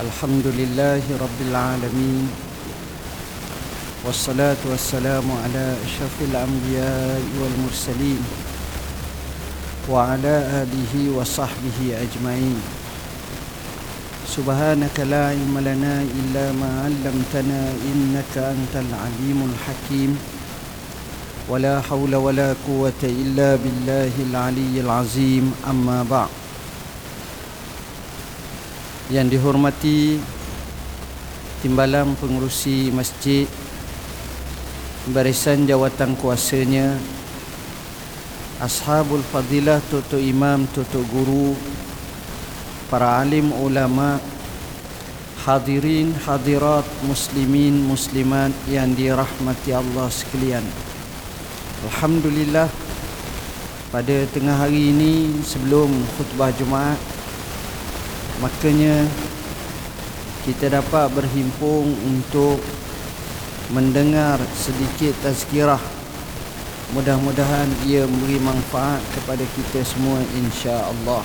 الحمد لله رب العالمين والصلاة والسلام على أشرف الأنبياء والمرسلين وعلى آله وصحبه أجمعين. سبحانك لا علم لنا إلا ما علمتنا إنك أنت العليم الحكيم. ولا حول ولا قوة إلا بالله العلي العظيم. أما بعد. Yang dihormati timbalan pengurusi masjid barisan jawatan kuasanya ashabul fadilah tutu imam tutu guru para alim ulama hadirin hadirat muslimin muslimat yang dirahmati Allah sekalian. Alhamdulillah pada tengah hari ini sebelum khutbah Jumaat makanya kita dapat berhimpun untuk mendengar sedikit tazkirah. Mudah-mudahan ia memberi manfaat kepada kita semua insya-Allah.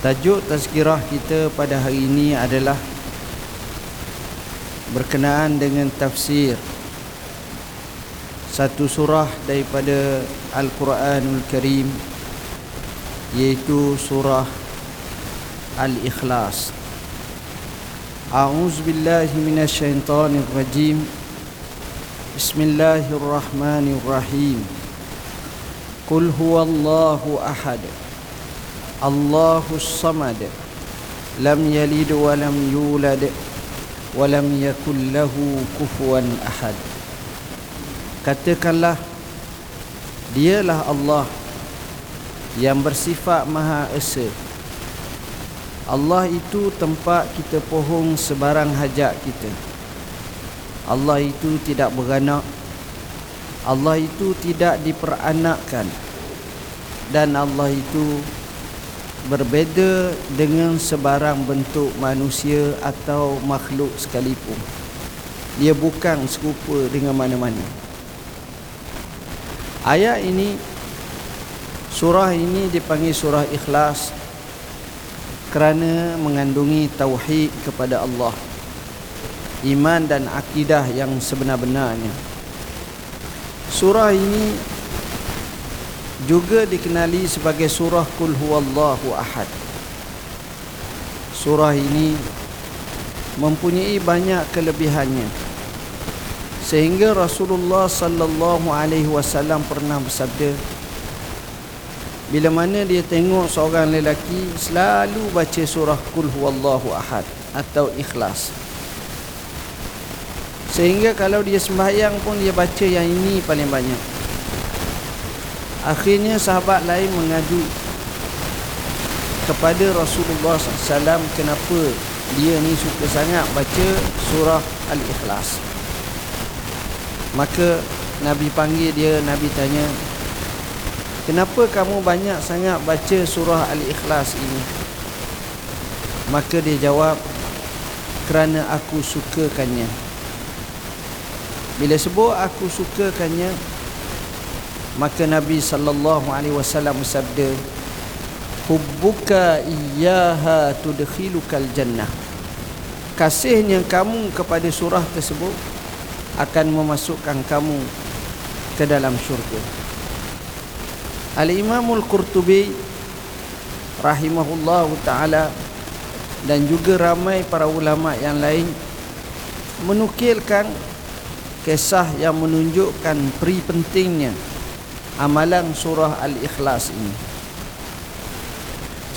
Tajuk tazkirah kita pada hari ini adalah berkenaan dengan tafsir. Satu surah daripada Al-Quranul Karim yaitu surah Al-Ikhlas. A'udzu billahi minasyaitonir rajim. Bismillahirrahmanirrahim. Qul huwallahu ahad. Allahus samad. Lam yalid wa lam yulad wa lam yakul lahu kufuwan ahad. Katakanlah Dialah Allah yang bersifat Maha Esa. Allah itu tempat kita pohong sebarang hajat kita. Allah itu tidak beranak. Allah itu tidak diperanakkan. Dan Allah itu berbeza dengan sebarang bentuk manusia atau makhluk sekalipun. Dia bukan serupa dengan mana-mana. Ayat ini Surah ini dipanggil surah ikhlas kerana mengandungi tauhid kepada Allah. Iman dan akidah yang sebenar-benarnya. Surah ini juga dikenali sebagai surah Qul huwallahu ahad. Surah ini mempunyai banyak kelebihannya. Sehingga Rasulullah sallallahu alaihi wasallam pernah bersabda, bila mana dia tengok seorang lelaki selalu baca surah Qul huwallahu ahad atau ikhlas. Sehingga kalau dia sembahyang pun dia baca yang ini paling banyak. Akhirnya sahabat lain mengadu kepada Rasulullah SAW kenapa dia ni suka sangat baca surah Al-Ikhlas. Maka Nabi panggil dia, Nabi tanya, Kenapa kamu banyak sangat baca surah Al-Ikhlas ini? Maka dia jawab, kerana aku sukakannya. Bila sebut aku sukakannya, maka Nabi sallallahu alaihi wasallam bersabda, "Hubbuka iyyaha tudkhilukal jannah." Kasihnya kamu kepada surah tersebut akan memasukkan kamu ke dalam syurga. Al-Imamul Qurtubi rahimahullah taala dan juga ramai para ulama yang lain menukilkan kisah yang menunjukkan peri pentingnya amalan surah Al-Ikhlas ini.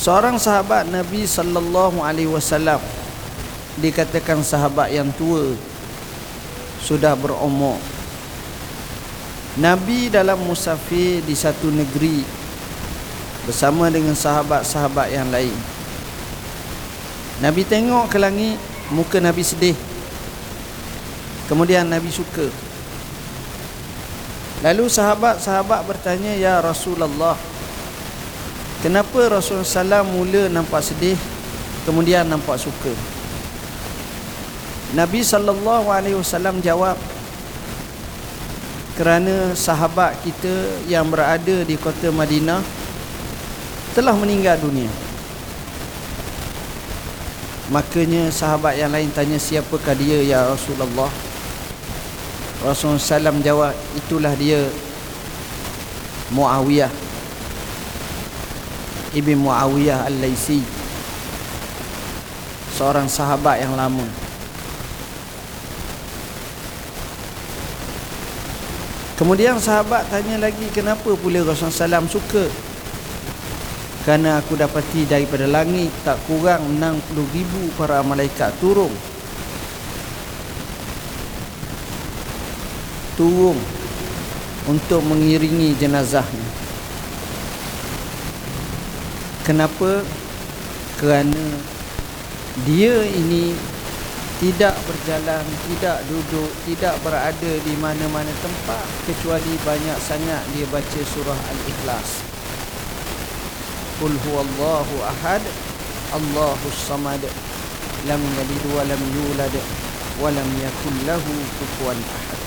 Seorang sahabat Nabi sallallahu alaihi wasallam dikatakan sahabat yang tua sudah berumur Nabi dalam musafir di satu negeri bersama dengan sahabat-sahabat yang lain. Nabi tengok ke langit, muka Nabi sedih. Kemudian Nabi suka. Lalu sahabat-sahabat bertanya, "Ya Rasulullah, kenapa Rasulullah SAW mula nampak sedih, kemudian nampak suka?" Nabi sallallahu alaihi wasallam jawab, kerana sahabat kita yang berada di kota Madinah telah meninggal dunia. Makanya sahabat yang lain tanya siapakah dia ya Rasulullah Rasulullah SAW jawab itulah dia Muawiyah Ibn Muawiyah Al-Laysi Seorang sahabat yang lama Kemudian sahabat tanya lagi kenapa pula Rasulullah SAW suka? Kerana aku dapati daripada langit tak kurang 60 ribu para malaikat turun. Turun untuk mengiringi jenazahnya. Kenapa? Kerana dia ini tidak berjalan, tidak duduk, tidak berada di mana-mana tempat kecuali banyak sangat dia baca surah Al-Ikhlas. Qul huwallahu ahad Allahus samad Lam yalid wa lam yulad Wa lam yakul lahu kufuwan ahad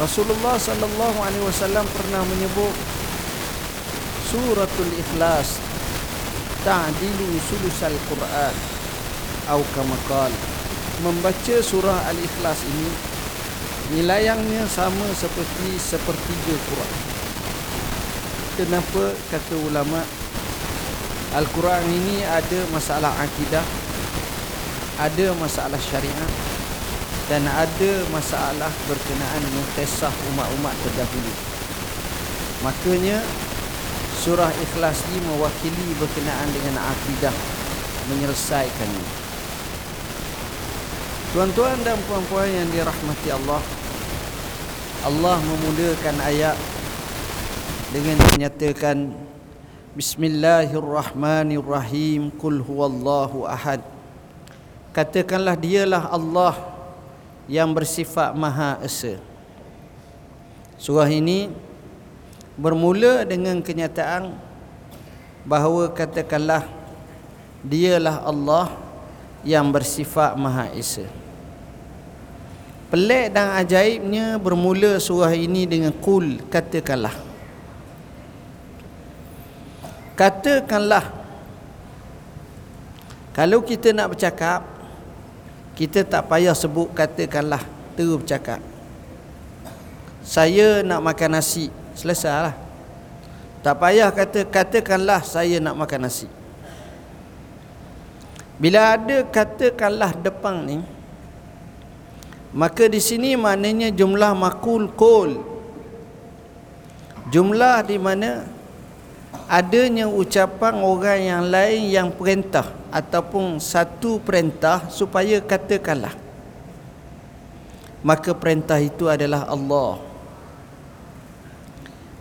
Rasulullah sallallahu alaihi wasallam pernah menyebut Suratul Ikhlas ta'dilu sulusal Quran atau kama membaca surah Al-Ikhlas ini nilainya sama seperti sepertiga Quran kenapa kata ulama Al-Quran ini ada masalah akidah ada masalah syariat dan ada masalah berkenaan kisah umat-umat terdahulu. Makanya surah ikhlas ini mewakili berkenaan dengan akidah menyelesaikannya tuan-tuan dan puan-puan yang dirahmati Allah Allah memulakan ayat dengan menyatakan Bismillahirrahmanirrahim Qul huwallahu ahad. Katakanlah dialah Allah yang bersifat Maha Esa. Surah ini bermula dengan kenyataan bahawa katakanlah dialah Allah yang bersifat Maha Esa Pelik dan ajaibnya bermula surah ini dengan kul katakanlah. Katakanlah. Kalau kita nak bercakap Kita tak payah sebut katakanlah Terus bercakap. Saya nak makan nasi Selesai lah Tak payah kata katakanlah saya nak makan nasi. Bila ada katakanlah depan ni Maka di sini maknanya jumlah makul kol Jumlah di mana adanya ucapan orang yang lain yang perintah ataupun satu perintah supaya katakanlah. Maka perintah itu adalah Allah.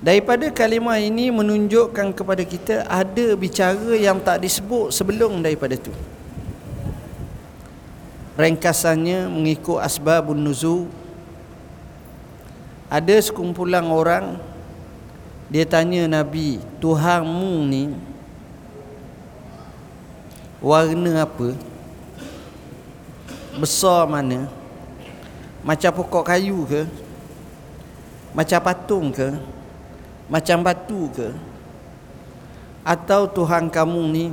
Daripada kalimah ini menunjukkan kepada kita ada bicara yang tak disebut sebelum daripada itu ringkasannya mengikut asbabun nuzul. Ada sekumpulan orang dia tanya Nabi Tuhanmu ni Warna apa? Besar mana? Macam pokok kayu ke? Macam patung ke? Macam batu ke? Atau Tuhan kamu ni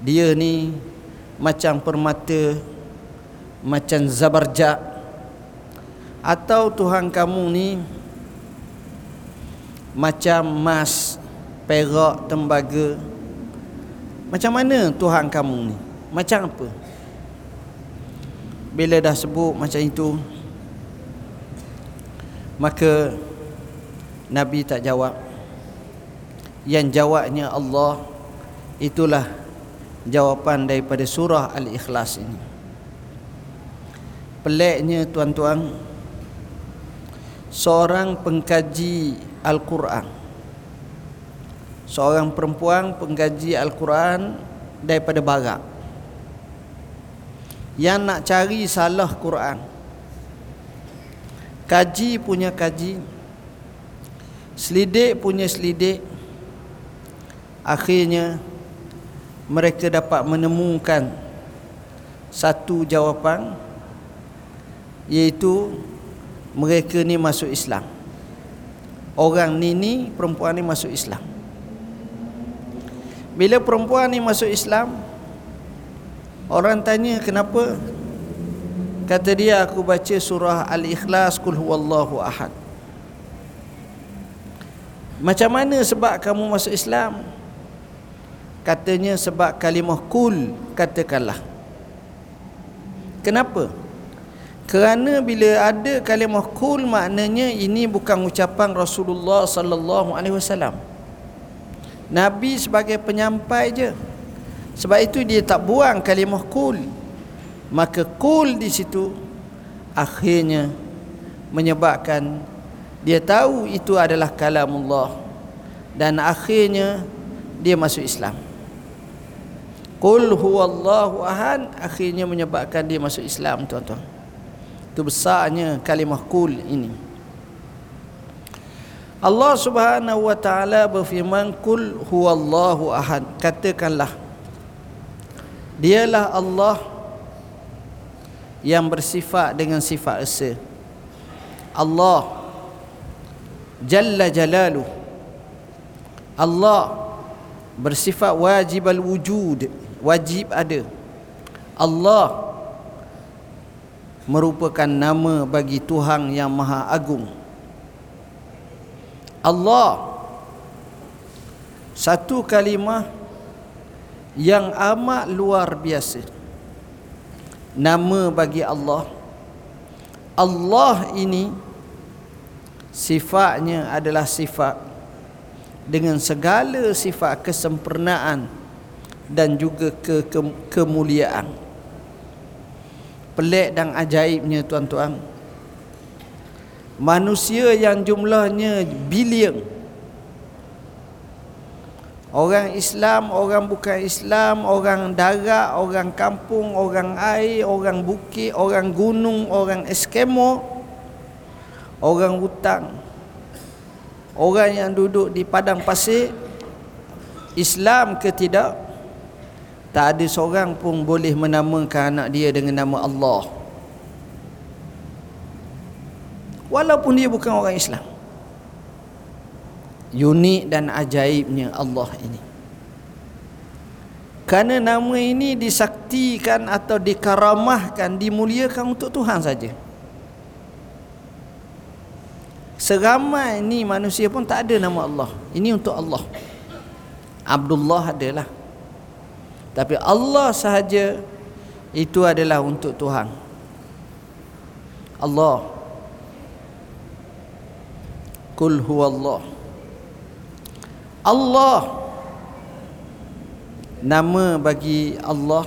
Dia ni Macam permata Macam zabarjak Atau Tuhan kamu ni macam emas, perak, tembaga. Macam mana Tuhan kamu ni? Macam apa? Bila dah sebut macam itu, maka Nabi tak jawab. Yang jawabnya Allah itulah jawapan daripada surah Al-Ikhlas ini. Peliknya tuan-tuan, seorang pengkaji Al-Quran. Seorang perempuan penggaji Al-Quran daripada barat Yang nak cari salah Quran. Kaji punya kaji. Selidik punya selidik. Akhirnya Mereka dapat menemukan Satu jawapan Iaitu Mereka ni masuk Islam. Orang ni ni perempuan ni masuk Islam. Bila perempuan ni masuk Islam orang tanya kenapa? Kata dia aku baca surah al-ikhlas kul huwallahu ahad. Macam mana sebab kamu masuk Islam katanya sebab kalimah kul katakanlah. Kenapa? Kerana bila ada kalimah kul maknanya ini bukan ucapan Rasulullah sallallahu alaihi wasallam. Nabi sebagai penyampai je. Sebab itu dia tak buang kalimah kul. Maka kul di situ akhirnya menyebabkan dia tahu itu adalah kalamullah. Dan akhirnya dia masuk Islam Qul huwallahu ahad. Akhirnya menyebabkan dia masuk Islam tuan-tuan. Itu besarnya kalimah qul ini. Allah Subhanahu wa taala berfirman qul huwallahu ahad. Katakanlah dialah Allah yang bersifat dengan sifat esa Allah jalla jalaluh. Allah bersifat wajib al-wujud wajib ada. Allah merupakan nama bagi Tuhan yang maha agung. Allah satu kalimah yang amat luar biasa. Nama bagi Allah. Allah ini sifatnya adalah sifat. Dengan segala sifat kesempurnaan dan juga ke, ke kemuliaan. Pelik dan ajaibnya tuan-tuan. Manusia yang jumlahnya bilion. Orang Islam orang bukan Islam orang darat orang kampung orang air orang bukit orang gunung orang eskimo orang hutang orang yang duduk di padang pasir Islam ke tidak tak ada seorang pun boleh menamakan anak dia dengan nama Allah. Walaupun dia bukan orang Islam. Unik dan ajaibnya Allah ini. Kerana nama ini disaktikan atau dikaramahkan dimuliakan untuk Tuhan saja. Seramai ini manusia pun tak ada nama Allah. Ini untuk Allah. Abdullah adalah tapi Allah sahaja itu adalah untuk Tuhan. Allah. Kul huwallah. Allah. Nama bagi Allah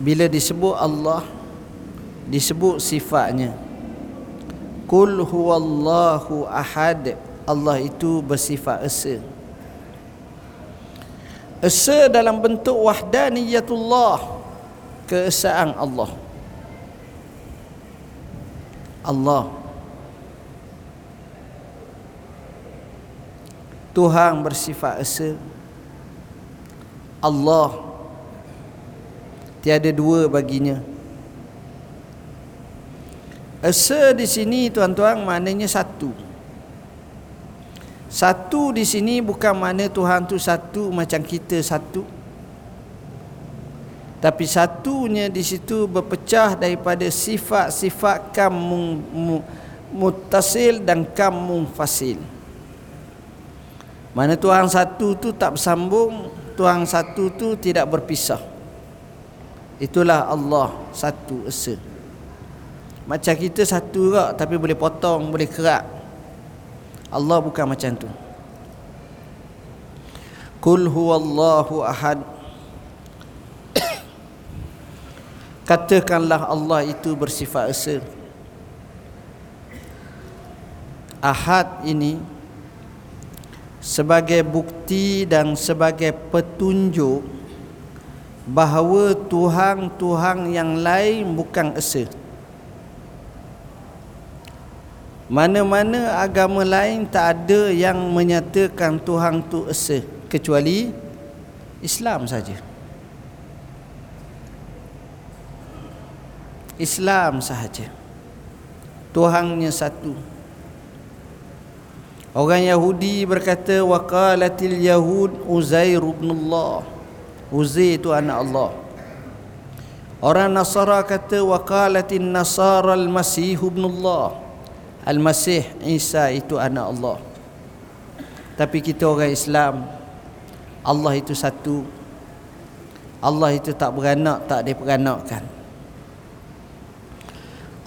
bila disebut Allah disebut sifatnya. Kul huwallahu ahad. Allah itu bersifat esa. Esa dalam bentuk wahdaniyatullah Keesaan Allah. Allah. Tuhan bersifat esa. Allah. Tiada dua baginya. Esa di sini tuan-tuan maknanya satu satu di sini bukan mana Tuhan tu satu macam kita satu. Tapi satunya di situ berpecah daripada sifat-sifat kamu mutasil dan kamu fasil. Mana Tuhan satu tu tak bersambung, Tuhan satu tu tidak berpisah. Itulah Allah satu esa. Macam kita satu juga tapi boleh potong, boleh kerak. Allah bukan macam tu. Kul huwallahu ahad. Katakanlah Allah itu bersifat esa. Ahad ini Sebagai bukti dan sebagai petunjuk Bahawa Tuhan-Tuhan yang lain bukan esa mana-mana agama lain tak ada yang menyatakan Tuhan tu esa kecuali Islam saja. Islam sahaja. Tuhannya satu. Orang Yahudi berkata waqalatil yahud Uzair ibn Allah. Uzair itu anak Allah. Orang Nasara kata waqalatin Nasara al-Masih ibn Allah. Al-Masih Isa itu anak Allah. Tapi kita orang Islam Allah itu satu. Allah itu tak beranak, tak diperanakkan.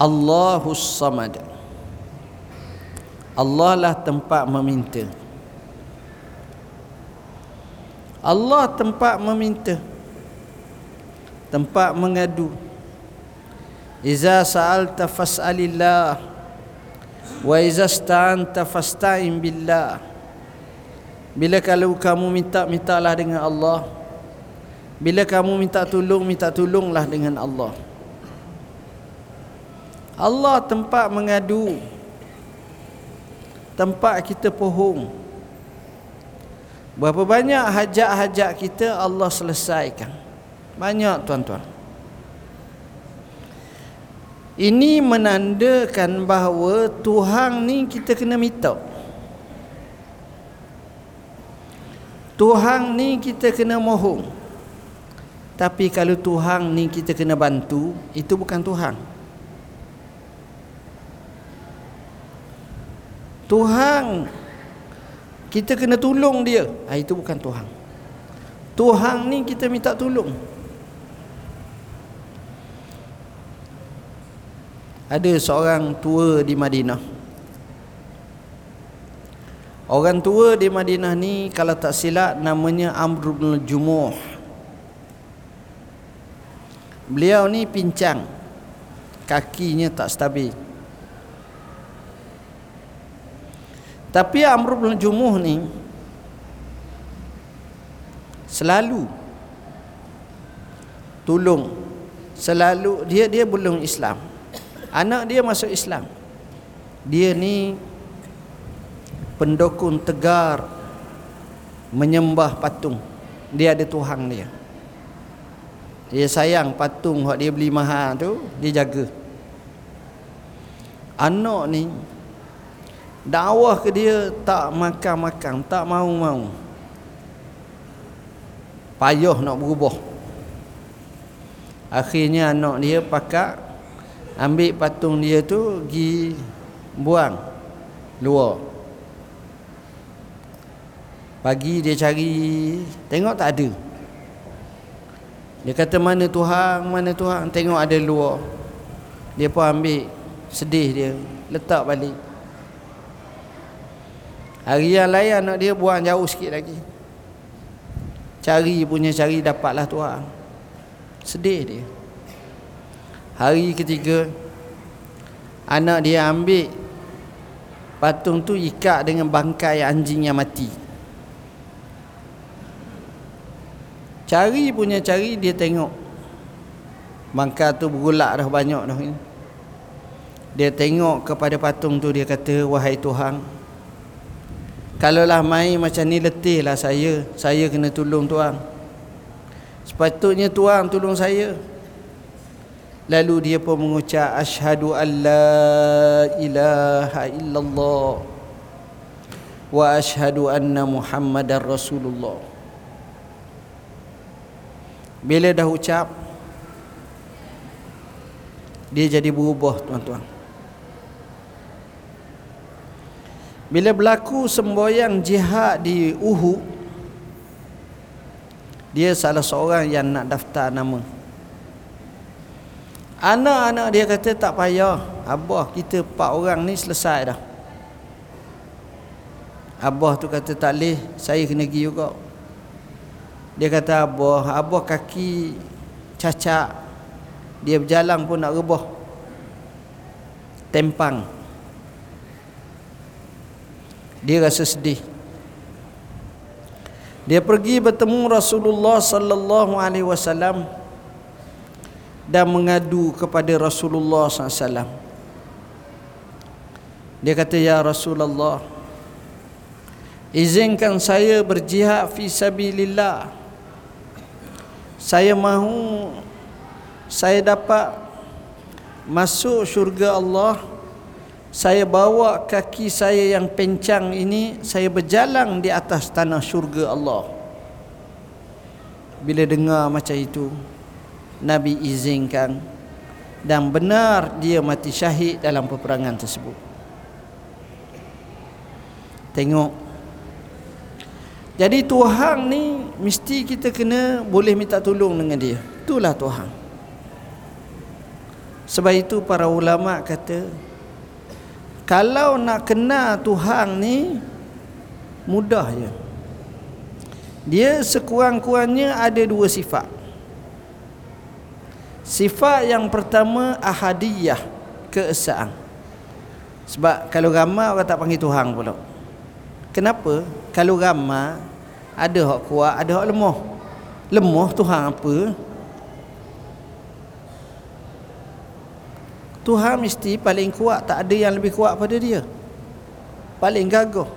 Allahus Samad. Allah lah tempat meminta Allah tempat meminta tempat mengadu iza sa'alta fas'alillah wa iza sta'anta fasta'in billah. Bila kalau kamu minta mintalah dengan Allah. Bila kamu minta tolong minta tolonglah dengan Allah. Allah tempat mengadu. Tempat kita pohong berapa banyak hajat-hajat kita Allah selesaikan. Banyak tuan-tuan ini menandakan bahawa Tuhan ni kita kena minta. Tuhan ni kita kena mohon. Tapi kalau Tuhan ni kita kena bantu itu bukan Tuhan. Tuhan kita kena tolong dia. Ha, itu bukan Tuhan. Tuhan ni kita minta tolong ada seorang tua di Madinah. Orang tua di Madinah ni kalau tak silap namanya Amr bin Jumuh. Beliau ni pincang. Kakinya tak stabil. Tapi Amr bin Jumuh ni selalu tolong selalu dia dia belum Islam. Anak dia masuk Islam. Dia ni pendukung tegar menyembah patung. Dia ada tuhan dia. Dia sayang patung hak dia beli mahal tu, dia jaga. Anak ni dakwah ke dia tak makan-makan tak mau-mau payah nak berubah akhirnya anak dia pakak ambil patung dia tu pergi buang luar pagi dia cari tengok tak ada dia kata mana Tuhan mana Tuhan tengok ada luar dia pun ambil sedih dia letak balik Hari yang lain anak dia buang jauh sikit lagi. Cari punya cari dapatlah tuan. Sedih dia. Hari ketiga anak dia ambil patung tu ikat dengan bangkai anjing yang mati. Cari punya cari dia tengok. Bangkai tu bergolak dah banyak dah. Dia tengok kepada patung tu dia kata wahai Tuhan Kalaulah main macam ni letihlah saya Saya kena tolong tuan Sepatutnya tuan tolong saya Lalu dia pun mengucap Ashadu an la ilaha illallah Wa ashadu anna muhammadan rasulullah. Bila dah ucap Dia jadi berubah tuan-tuan. Bila berlaku semboyang jihad di Uhud Dia salah seorang yang nak daftar nama Anak-anak dia kata tak payah. Abah kita empat orang ni selesai dah. Abah tu kata tak boleh. Saya kena pergi juga. Dia kata Abah Abah kaki cacat Dia berjalan pun nak rebah. Tempang. Dia rasa sedih. Dia pergi bertemu Rasulullah sallallahu alaihi wasallam dan mengadu kepada Rasulullah SAW. Dia kata, Ya Rasulullah, izinkan saya berjihad fi sabilillah. Saya mahu saya dapat masuk syurga Allah saya bawa kaki saya yang pencang ini saya berjalan di atas tanah syurga Allah bila dengar macam itu Nabi izinkan dan benar dia mati syahid dalam peperangan tersebut. Tengok. Jadi Tuhan ni mesti kita kena boleh minta tolong dengan dia. Itulah Tuhan. Sebab itu para ulama kata kalau nak kenal Tuhan ni mudah je. Dia sekurang-kurangnya ada dua sifat sifat yang pertama ahadiyah keesaan. Sebab kalau ramai orang tak panggil Tuhan pula. Kenapa? Kalau ramai ada hak kuat ada hak lemah. Lemah Tuhan apa? Tuhan mesti paling kuat tak ada yang lebih kuat pada dia. Paling gagah.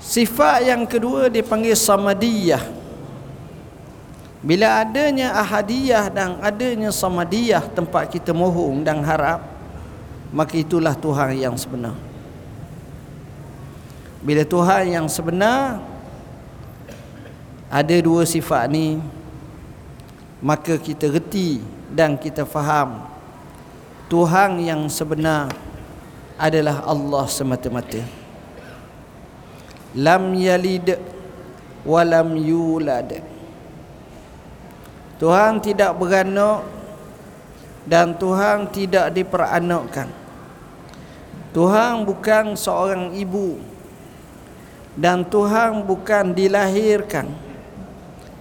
Sifat yang kedua dipanggil samadiyah bila adanya ahadiyah dan adanya samadiyah tempat kita mohon dan harap maka itulah Tuhan yang sebenar bila Tuhan yang sebenar ada dua sifat ni maka kita reti dan kita faham Tuhan yang sebenar adalah Allah semata-mata. Lam yalid wa lam yulad. Tuhan tidak beranak dan Tuhan tidak diperanakkan. Tuhan bukan seorang ibu dan Tuhan bukan dilahirkan.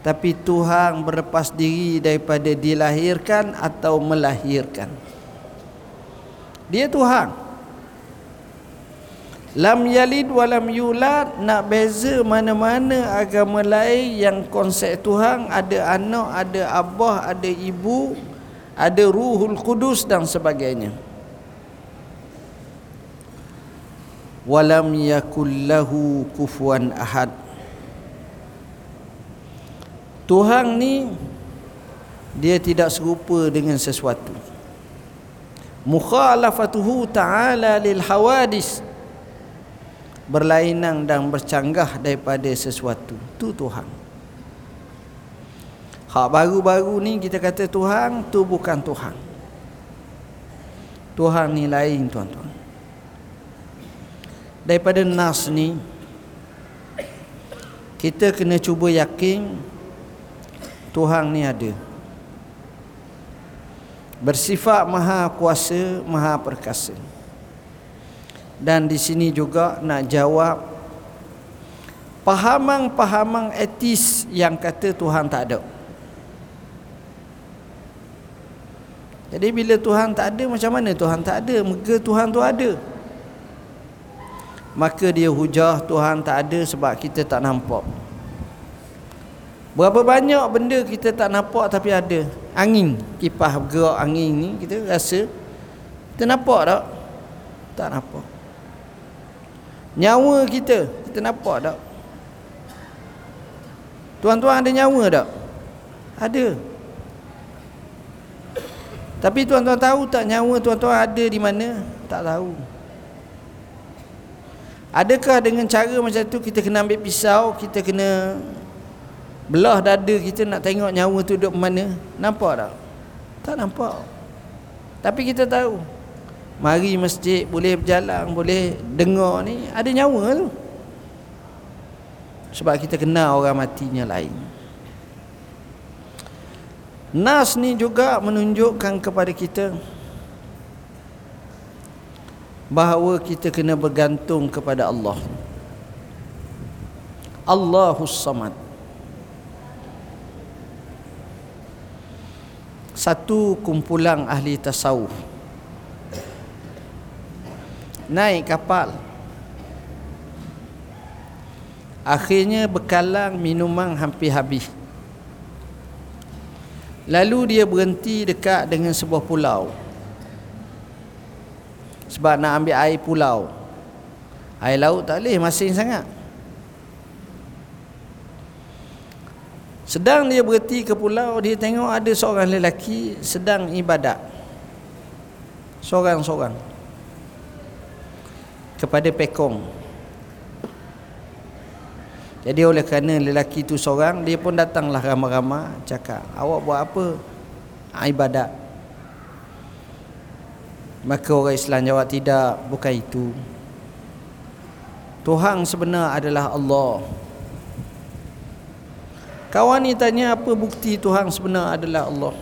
Tapi Tuhan berlepas diri daripada dilahirkan atau melahirkan. Dia Tuhan. Lam yalid wa lam yulad nak beza mana-mana agama lain yang konsep Tuhan ada anak, ada abah, ada ibu, ada ruhul kudus dan sebagainya. Walam yakul lahu kufuwan ahad. Tuhan ni dia tidak serupa dengan sesuatu mukhalafatuhu ta'ala lil hawadis berlainan dan bercanggah daripada sesuatu. Tu Tuhan. Hak baru-baru ni kita kata Tuhan tu bukan Tuhan. Tuhan ni lain tuan-tuan. Daripada nas ni kita kena cuba yakin Tuhan ni ada. Bersifat maha kuasa maha perkasa dan di sini juga nak jawab pahaman-pahaman etis yang kata Tuhan tak ada jadi bila Tuhan tak ada macam mana Tuhan tak ada maka Tuhan tu ada maka dia hujah Tuhan tak ada sebab kita tak nampak Berapa banyak benda kita tak nampak tapi ada. Angin, kipas bergerak angin ni kita rasa kita nampak tak? Tak nampak. Nyawa kita, kita nampak tak? Tuan-tuan ada nyawa tak? Ada. Tapi tuan-tuan tahu tak nyawa tuan-tuan ada di mana? Tak tahu. Adakah dengan cara macam tu kita kena ambil pisau, kita kena belah dada kita nak tengok nyawa tu duduk mana nampak tak tak nampak tapi kita tahu mari masjid boleh berjalan boleh dengar ni. Ada nyawa tu. Sebab kita kenal orang matinya lain. Nas ni juga menunjukkan kepada kita bahawa kita kena bergantung kepada Allah. Allahus Samad. Satu kumpulan ahli tasawuf naik kapal akhirnya bekalan minuman hampir habis lalu dia berhenti dekat dengan sebuah pulau sebab nak ambil air pulau air laut tak boleh masin sangat Sedang dia berhenti ke pulau, dia tengok ada seorang lelaki sedang ibadat. Seorang-seorang. Kepada pekong. Jadi oleh kerana lelaki itu seorang dia pun datanglah ramai-ramai cakap awak buat apa? Ibadat. Maka orang Islam jawab tidak bukan itu. Tuhan sebenar adalah Allah. Kawan ni tanya apa bukti Tuhan sebenar adalah Allah?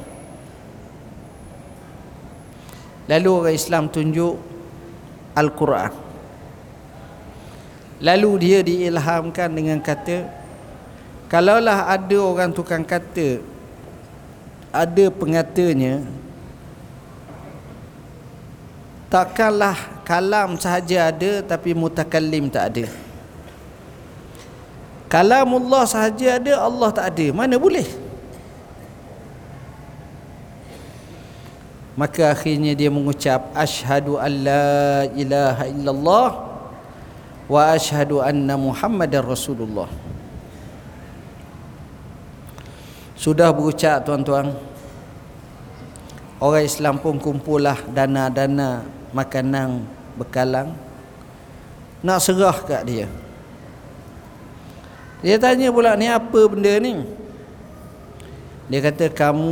Lalu orang Islam tunjuk Al-Quran lalu dia diilhamkan dengan kata kalaulah ada orang tukang kata ada pengatanya takkanlah kalam sahaja ada tapi mutakallim tak ada. Kalamullah sahaja ada Allah tak ada. Mana boleh? Maka akhirnya dia mengucap asyhadu an la ilaha illallah wa asyhadu anna muhammadar rasulullah. Sudah berucap tuan-tuan. Orang Islam pun kumpullah dana-dana makanan bekalang. Nak serah kat dia. Dia tanya pula ni apa benda ni? Dia kata kamu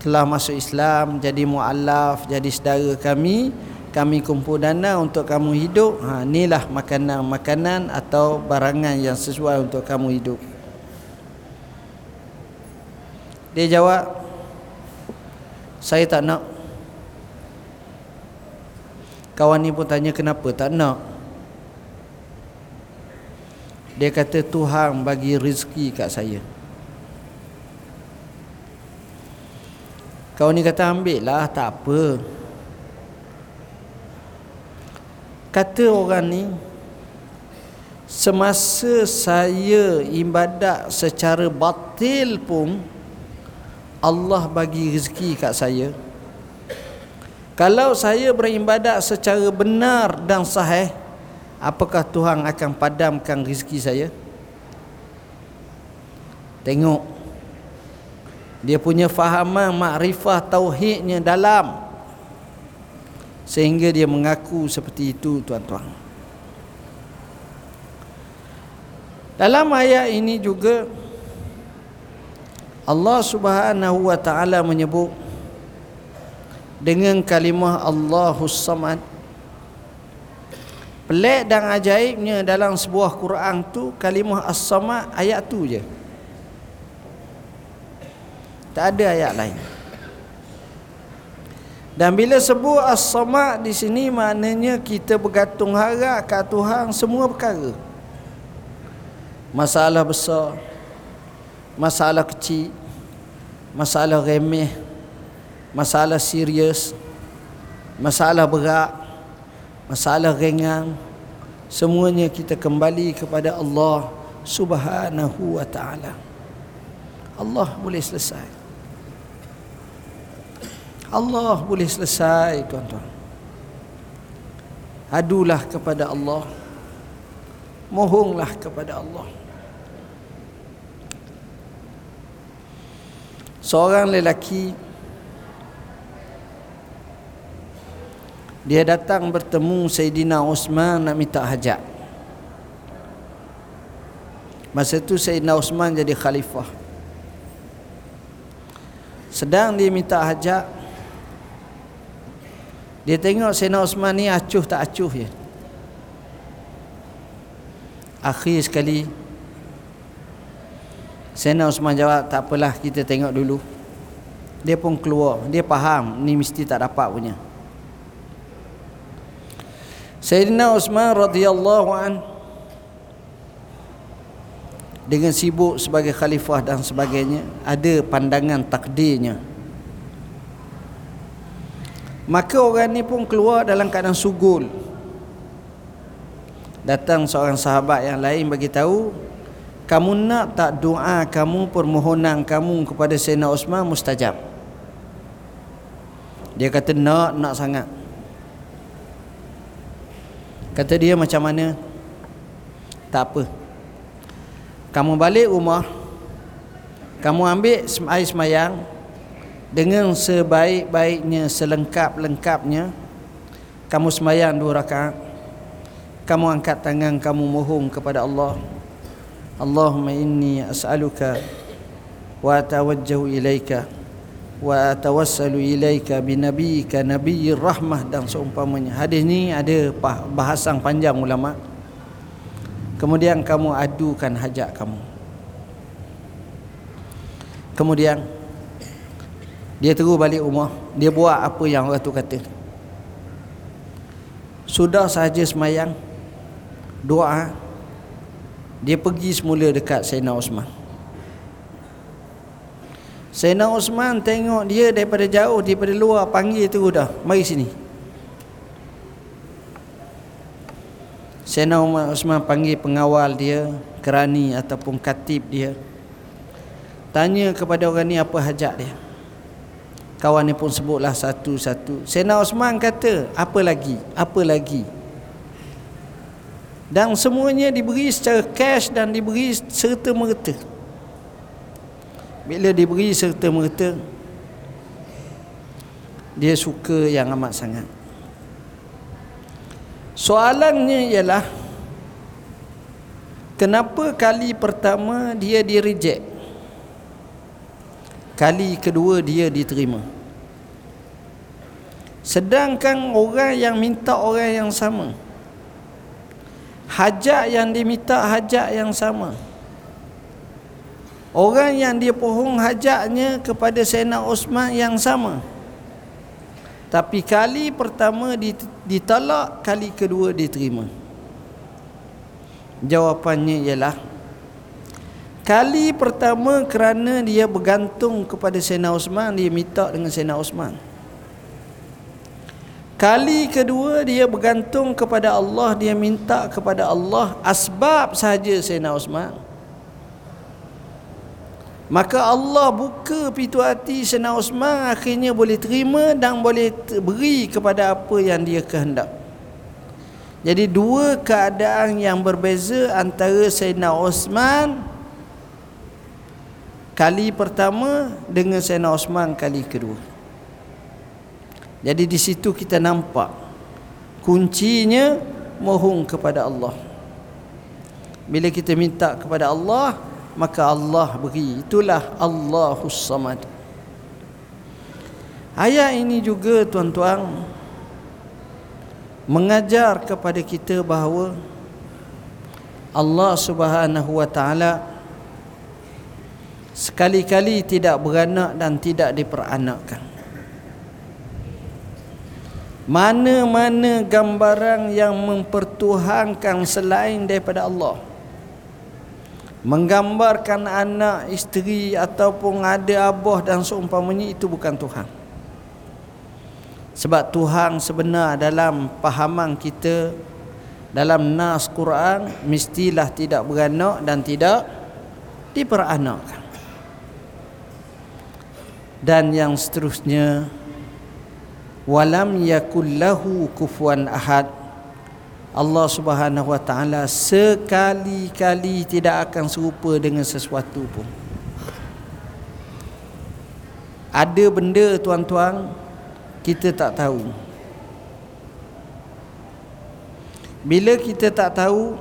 telah masuk Islam jadi mualaf jadi saudara kami kami kumpul dana untuk kamu hidup. Ha inilah makanan-makanan atau barangan yang sesuai untuk kamu hidup. Dia jawab saya tak nak. Kawan ni pun tanya kenapa tak nak? Dia kata Tuhan bagi rezeki kat saya. Kawan ni kata ambil lah tak apa kata orang ni semasa saya ibadat secara batil pun Allah bagi rezeki kat saya. Kalau saya beribadat secara benar dan sahih apakah Tuhan akan padamkan rezeki saya? Tengok. Dia punya fahaman makrifah tauhidnya dalam sehingga dia mengaku seperti itu tuan-tuan. Dalam ayat ini juga Allah Subhanahu wa taala menyebut dengan kalimah Allahus Samad. Pelik dan ajaibnya dalam sebuah Quran tu kalimah As-Samad ayat tu je. Tak ada ayat lain dan bila sebut As-Samad di sini maknanya kita bergantung harap ke Tuhan semua perkara. Masalah besar masalah kecil masalah remeh masalah serius masalah berat masalah ringan semuanya kita kembali kepada Allah Subhanahu wa taala. Allah boleh selesai Allah boleh selesai tuan-tuan. Adulah kepada Allah. Mohonglah kepada Allah. Seorang lelaki dia datang bertemu Sayyidina Osman nak minta hajat. Masa tu Sayyidina Osman jadi khalifah. Sedang dia minta hajat dia tengok Sayyidina Osman ni acuh tak acuh je. Akhir sekali. Sayyidina Osman jawab tak apalah kita tengok dulu. Dia pun keluar. Dia faham ni mesti tak dapat punya. Sayyidina Osman radhiyallahu an dengan sibuk sebagai khalifah dan sebagainya ada pandangan takdirnya maka orang ni pun keluar dalam keadaan sugul. Datang seorang sahabat yang lain bagi tahu kamu nak tak doa kamu permohonan kamu kepada Sayyidina Osman mustajab? Dia kata nak nak sangat. Kata dia macam mana? Tak apa. Kamu balik rumah kamu ambil air semayang dengan sebaik-baiknya selengkap-lengkapnya kamu semayang dua rakaat. Kamu angkat tangan kamu mohon kepada Allah. Allahumma inni as'aluka wa atawajjahu ilaika wa atawassalu ilaika bi nabiyyika nabiyyir rahmah dan seumpamanya. Hadis ni ada bahasan panjang ulama. Kemudian kamu adukan hajat kamu. Kemudian dia terus balik rumah. Dia buat apa yang orang tu kata. Sudah sahaja semayang. Doa dia pergi semula dekat Sayyidina Osman. Sayyidina Osman tengok dia daripada jauh daripada luar panggil tu dah. Mari sini. Sayyidina Osman panggil pengawal dia kerani ataupun katib dia. Tanya kepada orang ni apa hajat dia kawan ni pun sebutlah satu-satu Sayyidina Osman kata apa lagi? Apa lagi? Dan semuanya diberi secara cash dan diberi serta merta. Bila diberi serta merta dia suka yang amat sangat. Soalannya ialah kenapa kali pertama dia di reject kali kedua dia diterima sedangkan orang yang minta orang yang sama hajat yang diminta hajat yang sama Orang yang dia pohong hajatnya kepada Sayyidina Osman yang sama. Tapi kali pertama ditolak, kali kedua diterima. Jawapannya ialah kali pertama kerana dia bergantung kepada Sayyidina Osman, dia minta dengan Sayyidina Osman. Kali kedua dia bergantung kepada Allah, dia minta kepada Allah asbab sahaja Sayyidina Osman. Maka Allah buka pintu hati Sena Osman akhirnya boleh terima dan boleh beri kepada apa yang dia kehendak. Jadi dua keadaan yang berbeza antara Sayyidina Osman kali pertama dengan Sayyidina Osman kali kedua. Jadi di situ kita nampak kuncinya mohon kepada Allah. Bila kita minta kepada Allah, maka Allah beri itulah Allahus Samad ayat ini juga tuan-tuan mengajar kepada kita bahawa Allah Subhanahu wa taala sekali-kali tidak beranak dan tidak diperanakkan mana-mana gambaran yang mempertuhankan selain daripada Allah menggambarkan anak, isteri ataupun ada abah dan seumpamanya itu bukan Tuhan. Sebab Tuhan sebenar dalam pahaman kita dalam nas Quran mestilah tidak beranak dan tidak diperanakkan. Dan yang seterusnya walam yakullahu kufuwan ahad Allah Subhanahu Wa Taala sekali-kali tidak akan serupa dengan sesuatu pun. Ada benda tuan-tuan kita tak tahu. Bila kita tak tahu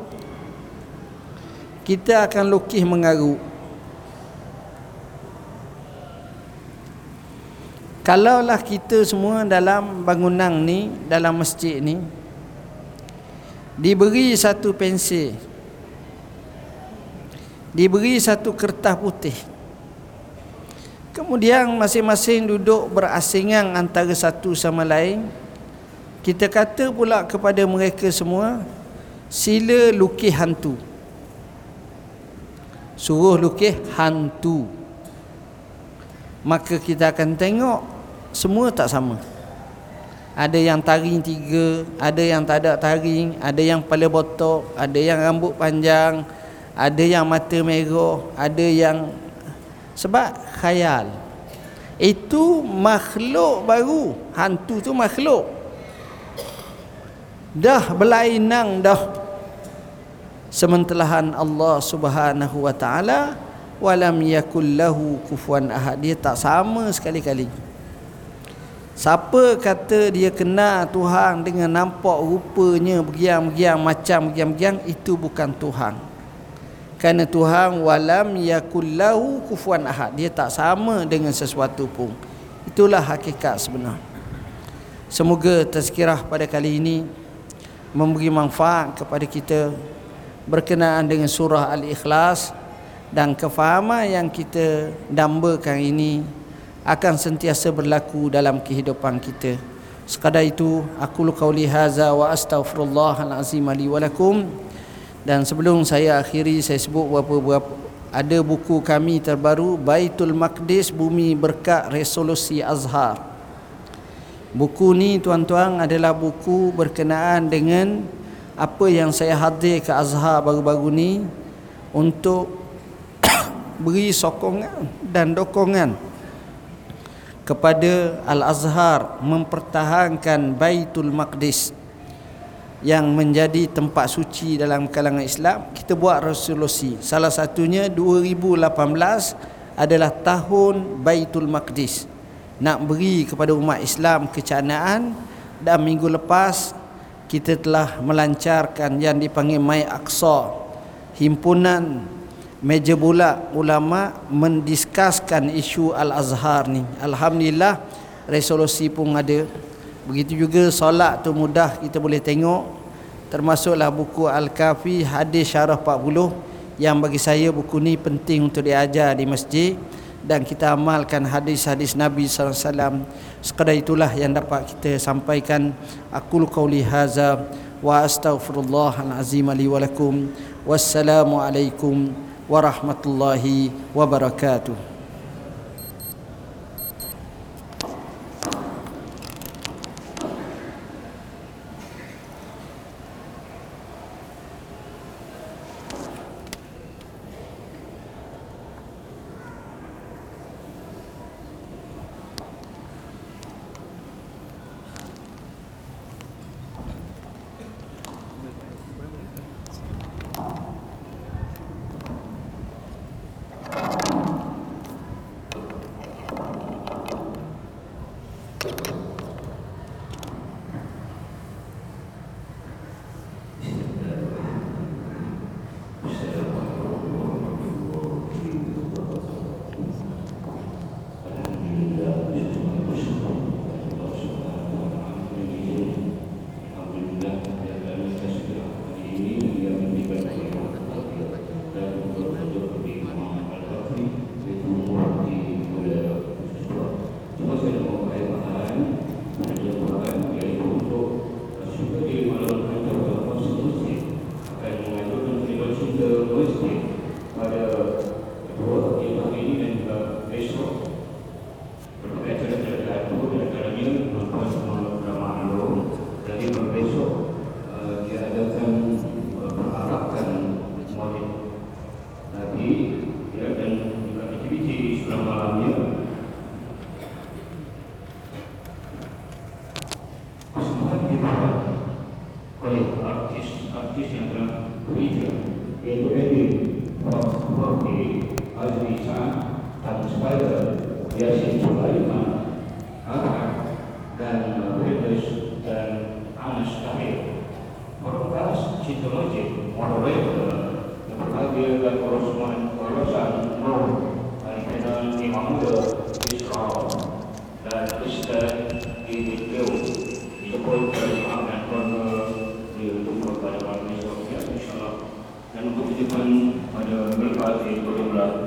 kita akan lukis mengaruk. Kalaulah kita semua dalam bangunan ni, dalam masjid ni, diberi satu pensil diberi satu kertas putih. Kemudian masing-masing duduk berasingan antara satu sama lain kita kata pula kepada mereka semua sila lukis hantu. Suruh lukis hantu. Maka kita akan tengok semua tak sama. Ada yang taring tiga ada yang tak ada taring ada yang kepala botok ada yang rambut panjang ada yang mata merah ada yang sebab khayal. Itu makhluk baru. Hantu tu makhluk. Dah berlainang dah. Sementelahan Allah Subhanahu wa taala walam yakul lahu kufuwan ahad. Dia tak sama sekali-kali Siapa kata dia kenal Tuhan dengan nampak rupanya begiang-begiang macam begiang-begiang itu bukan Tuhan. Kerana Tuhan walam yakullahu kufuan ahad. Dia tak sama dengan sesuatu pun. Itulah hakikat sebenar. Semoga tazkirah pada kali ini memberi manfaat kepada kita berkenaan dengan surah Al-Ikhlas dan kefahaman yang kita dambakan ini akan sentiasa berlaku dalam kehidupan kita. Sekadar itu aku qauli haza wa astaghfirullahal azim li wa lakum. Dan sebelum saya akhiri saya sebut beberapa, beberapa ada buku kami terbaru Baitul Maqdis Bumi Berkat Resolusi Azhar. Buku ni tuan-tuan adalah buku berkenaan dengan apa yang saya hadir ke Azhar baru-baru ni untuk beri sokongan dan dokongan kepada Al-Azhar mempertahankan Baitul Maqdis yang menjadi tempat suci dalam kalangan Islam kita buat resolusi. Salah satunya 2018 adalah tahun Baitul Maqdis. Nak beri kepada umat Islam kecanaan dan minggu lepas kita telah melancarkan yang dipanggil Mai Aqsa himpunan meja bulat ulama mendiskuskan isu Al-Azhar ni. Alhamdulillah resolusi pun ada. Begitu juga solat tu mudah kita boleh tengok. Termasuklah buku Al-Kafi hadis syarah 40 yang bagi saya buku ni penting untuk diajar di masjid dan kita amalkan hadis-hadis Nabi sallallahu alaihi wasallam. Sekadar itulah yang dapat kita sampaikan. Aku qauli haza wa astaghfirullahal azim li wa lakum. Wassalamualaikum warahmatullahi wabarakatuh. Wassalamualaikum warahmatullahi